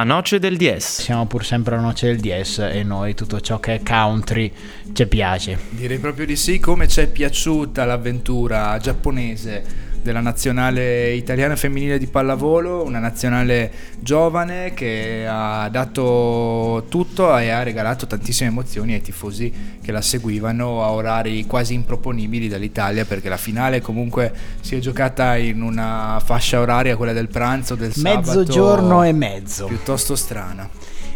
La noce del DS. Siamo pur sempre la noce del DS e noi tutto ciò che è country ci piace. Direi proprio di sì, come ci è piaciuta l'avventura giapponese della nazionale italiana femminile di pallavolo, una nazionale giovane che ha dato tutto e ha regalato tantissime emozioni ai tifosi che la seguivano a orari quasi improponibili dall'Italia perché la finale comunque si è giocata in una fascia oraria, quella del pranzo del sabato. Mezzogiorno e mezzo. Piuttosto strana.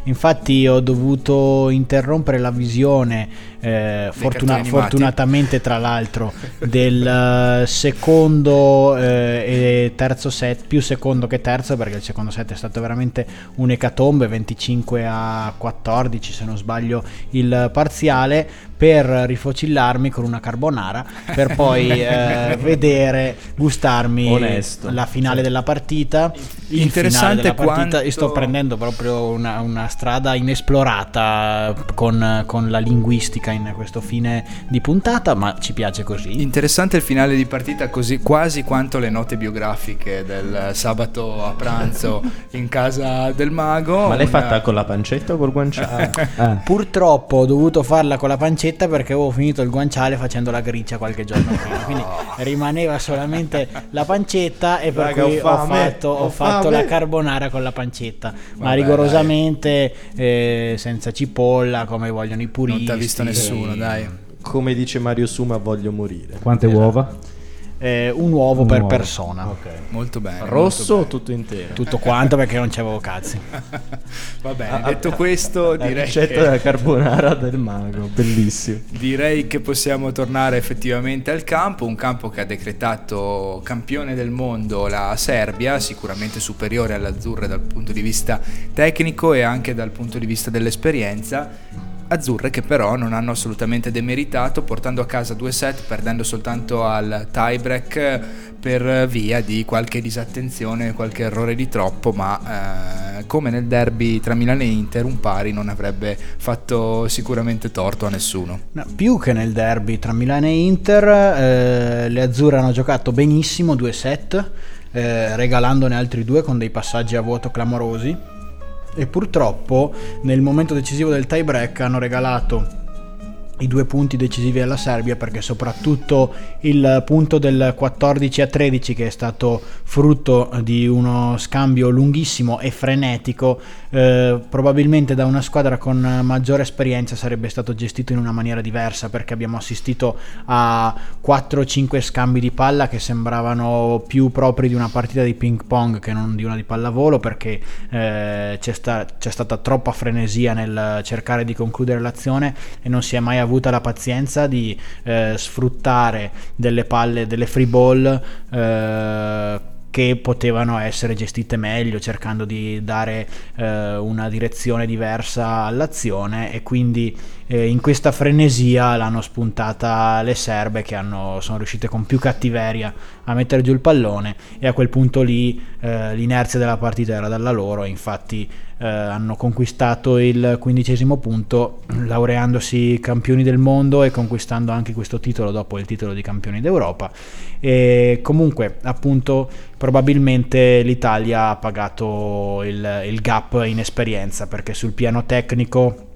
Infatti ho dovuto interrompere la visione, eh, fortuna- fortunatamente tra l'altro, del uh, secondo eh, e terzo set, più secondo che terzo, perché il secondo set è stato veramente un'ecatombe, 25 a 14 se non sbaglio il parziale, per rifocillarmi con una carbonara, per poi eh, vedere, gustarmi Onesto, la finale della partita. Interessante della partita. quanto... Sto prendendo proprio una, una strada inesplorata con, con, la linguistica in questo fine di puntata, ma ci piace così. Interessante il finale di partita così quasi quanto le note biografiche del sabato a pranzo in casa del mago. Ma l'hai una... fatta con la pancetta o col guanciale? ah. Purtroppo ho dovuto farla con la pancetta perché avevo finito il guanciale facendo la griccia qualche giorno prima, quindi rimaneva solamente la pancetta e per Raga, cui ho, ho fatto, ho fatto la carbonara con la pancetta, Vabbè, ma rigorosamente eh, senza cipolla come vogliono i puristi. Non ti ha visto nessuno, dai. Come dice Mario Suma, voglio morire. Quante esatto. uova? eh, un uovo un per uovo. persona. Okay. Molto bene. Rosso o tutto intero? Tutto quanto perché non c'avevo cazzi. Va bene, ah, detto questo la direi ricetta che... della carbonara del mago, bellissimo. Direi che possiamo tornare effettivamente al campo, un campo che ha decretato campione del mondo la Serbia, sicuramente superiore all'Azzurra dal punto di vista tecnico e anche dal punto di vista dell'esperienza azzurre che però non hanno assolutamente demeritato portando a casa due set perdendo soltanto al tiebreak per via di qualche disattenzione, qualche errore di troppo ma eh, come nel derby tra Milano e Inter un pari non avrebbe fatto sicuramente torto a nessuno. No, più che nel derby tra Milano e Inter eh, le azzurre hanno giocato benissimo due set eh, regalandone altri due con dei passaggi a vuoto clamorosi e purtroppo nel momento decisivo del tie break hanno regalato i due punti decisivi alla Serbia perché soprattutto il punto del 14 a 13 che è stato frutto di uno scambio lunghissimo e frenetico eh, probabilmente da una squadra con maggiore esperienza sarebbe stato gestito in una maniera diversa perché abbiamo assistito a 4-5 scambi di palla che sembravano più propri di una partita di ping pong che non di una di pallavolo perché eh, c'è, sta- c'è stata troppa frenesia nel cercare di concludere l'azione e non si è mai avuta la pazienza di eh, sfruttare delle palle, delle free ball eh, che potevano essere gestite meglio cercando di dare eh, una direzione diversa all'azione e quindi eh, in questa frenesia l'hanno spuntata le serbe che hanno, sono riuscite con più cattiveria a mettere giù il pallone e a quel punto lì eh, l'inerzia della partita era dalla loro infatti eh, hanno conquistato il quindicesimo punto laureandosi campioni del mondo e conquistando anche questo titolo dopo il titolo di campioni d'Europa. E comunque appunto probabilmente l'Italia ha pagato il, il gap in esperienza perché sul piano tecnico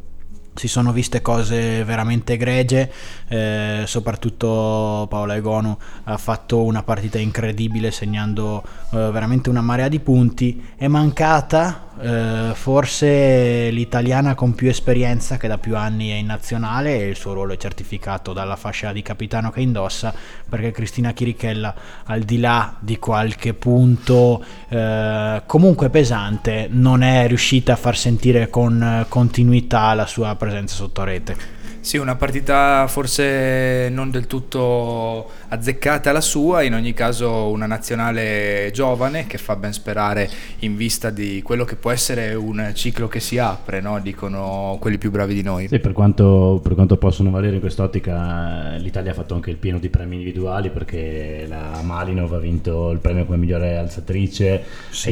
si sono viste cose veramente egregie, eh, soprattutto Paola Egonu ha fatto una partita incredibile segnando eh, veramente una marea di punti, è mancata eh, forse l'italiana con più esperienza che da più anni è in nazionale e il suo ruolo è certificato dalla fascia di capitano che indossa perché Cristina Chirichella al di là di qualche punto eh, comunque pesante non è riuscita a far sentire con continuità la sua presenza sotto rete. Sì, una partita forse non del tutto azzeccata la sua, in ogni caso una nazionale giovane che fa ben sperare in vista di quello che può essere un ciclo che si apre, no? dicono quelli più bravi di noi. Sì, per quanto, per quanto possono valere in quest'ottica, l'Italia ha fatto anche il pieno di premi individuali perché la Malinov ha vinto il premio come migliore alzatrice,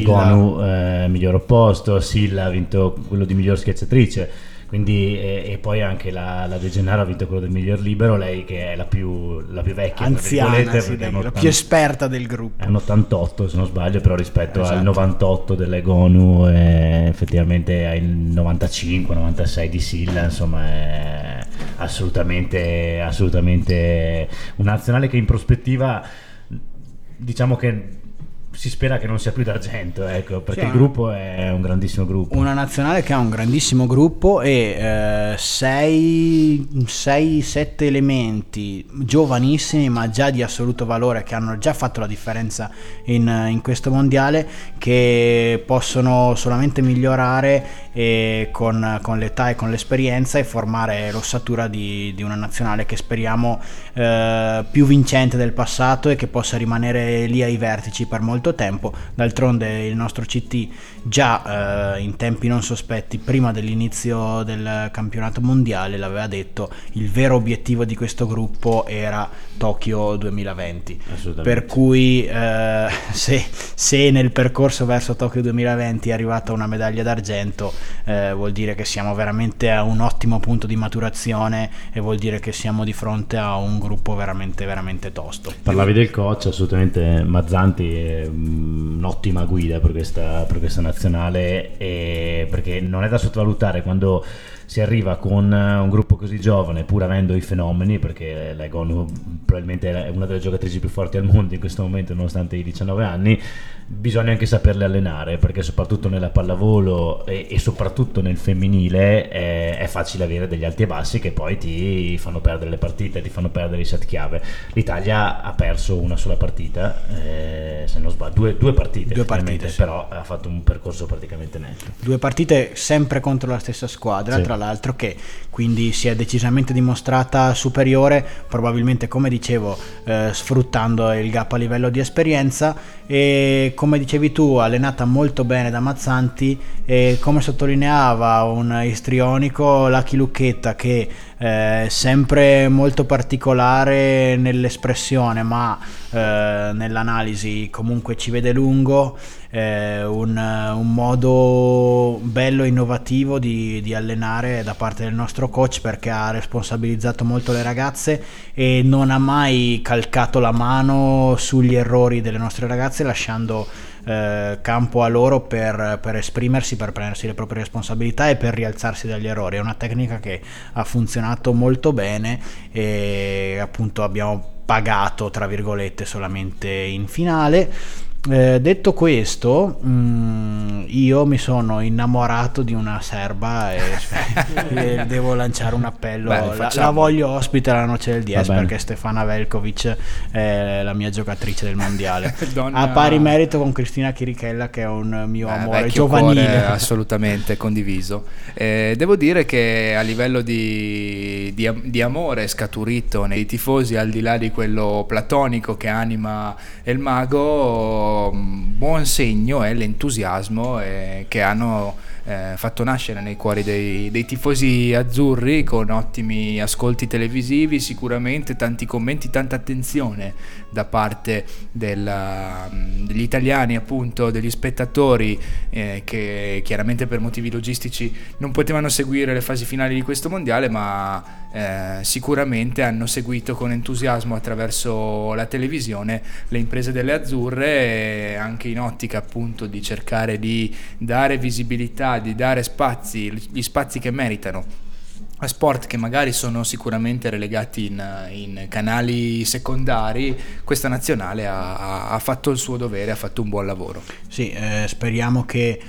Gonu eh, miglior opposto, Silla ha vinto quello di miglior schiacciatrice Quindi, e, e poi anche la, la De Gennaro ha vinto quello del miglior libero, lei che è la più, la più vecchia, Anziana, sì, dai, un la 80 più esperta del gruppo. è un 88 se non sbaglio, però rispetto Esatto. al 98 dell'Egonu e effettivamente al 95-96 di Silla, insomma è assolutamente, assolutamente un nazionale che in prospettiva diciamo che si spera che non sia più d'argento, ecco, perché Sì, il gruppo è un grandissimo gruppo. Una nazionale che ha un grandissimo gruppo e 6-7 elementi giovanissimi ma già di assoluto valore che hanno già fatto la differenza in, in questo mondiale che possono solamente migliorare eh, con, con l'età e con l'esperienza e formare l'ossatura di, di una nazionale che speriamo eh, più vincente del passato e che possa rimanere lì ai vertici per molto tempo. D'altronde il nostro CT già eh, in tempi non sospetti, prima dell'inizio del campionato mondiale, l'aveva detto, il vero obiettivo di questo gruppo era Tokyo 2020. Assolutamente. Per cui eh, se, se nel percorso verso Tokyo 2020 è arrivata una medaglia d'argento, eh, vuol dire che siamo veramente a un ottimo punto di maturazione e vuol dire che siamo di fronte a un gruppo veramente, veramente tosto. Parlavi del coach, assolutamente Mazzanti un'ottima guida per questa, per questa nazionale perché non è da sottovalutare quando si arriva con eh, un gruppo così giovane pur avendo i fenomeni perché l'Egon probabilmente è una delle giocatrici più forti al mondo in questo momento nonostante i 19 anni bisogna anche saperle allenare perché soprattutto nella pallavolo e, e soprattutto nel femminile è, è facile avere degli alti e bassi che poi ti fanno perdere le partite, ti fanno perdere i set chiave. L'Italia ha perso una sola partita, eh, sbaglio, due, due partite, Due partite, sì. però ha fatto un percorso praticamente netto. Due partite sempre contro la stessa squadra, Sì. tra l'altro, che quindi si è decisamente dimostrata superiore, probabilmente come dicevo, eh, sfruttando il gap a livello di esperienza e come dicevi tu, allenata molto bene da Mazzanti e come sottolineava un istrionico, Lucky Lucchetta che eh, sempre molto particolare nell'espressione, ma eh, nell'analisi comunque ci vede lungo, eh, un, un modo bello e innovativo di, di allenare da parte del nostro coach perché ha responsabilizzato molto le ragazze e non ha mai calcato la mano sugli errori delle nostre ragazze lasciando eh, campo a loro per, per esprimersi, per prendersi le proprie responsabilità e per rialzarsi dagli errori. È una tecnica che ha funzionato molto bene e appunto abbiamo pagato tra virgolette solamente in finale. Eh, detto questo, mm, io mi sono innamorato di una serba e, e devo lanciare un appello. Lo la, la voglio ospite alla noce del 10 bene. perché Stefana Velkovic è la mia giocatrice del mondiale. Donna- A pari merito con Cristina Chirichella che è un mio Eh, amore giovanile. cuore, assolutamente condiviso. Eh, devo dire che a livello di, di di amore scaturito nei tifosi, al di là di quello platonico che anima il mago, mh, buon segno è l'entusiasmo eh, che hanno eh, fatto nascere nei cuori dei, dei tifosi azzurri con ottimi ascolti televisivi, sicuramente tanti commenti, tanta attenzione da parte della- degli italiani, appunto, degli spettatori eh, che chiaramente per motivi logistici non potevano seguire le fasi finali di questo mondiale, ma eh, sicuramente hanno seguito con entusiasmo attraverso la televisione le imprese delle azzurre, anche in ottica appunto di cercare di dare visibilità, di dare spazi, gli spazi che meritano a sport che magari sono sicuramente relegati in, in canali secondari, questa nazionale ha, ha- fatto il suo dovere, ha fatto un buon lavoro. Sì, eh, speriamo che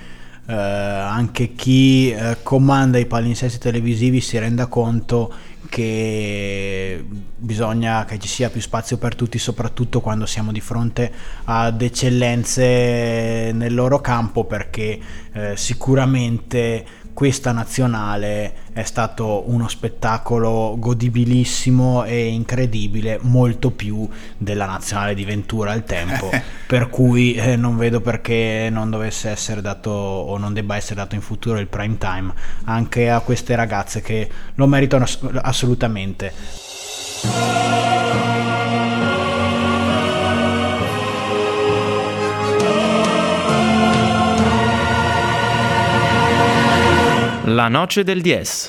eh, anche chi eh, comanda i palinsesti televisivi si renda conto che bisogna che ci sia più spazio per tutti, soprattutto quando siamo di fronte ad eccellenze nel loro campo, perché eh, sicuramente questa nazionale è stato uno spettacolo godibilissimo e incredibile, molto più della nazionale di Ventura al tempo, per cui eh, non vedo perché non dovesse essere dato o non debba essere dato in futuro il prime time anche a queste ragazze che lo meritano ass- assolutamente. La noce del 10.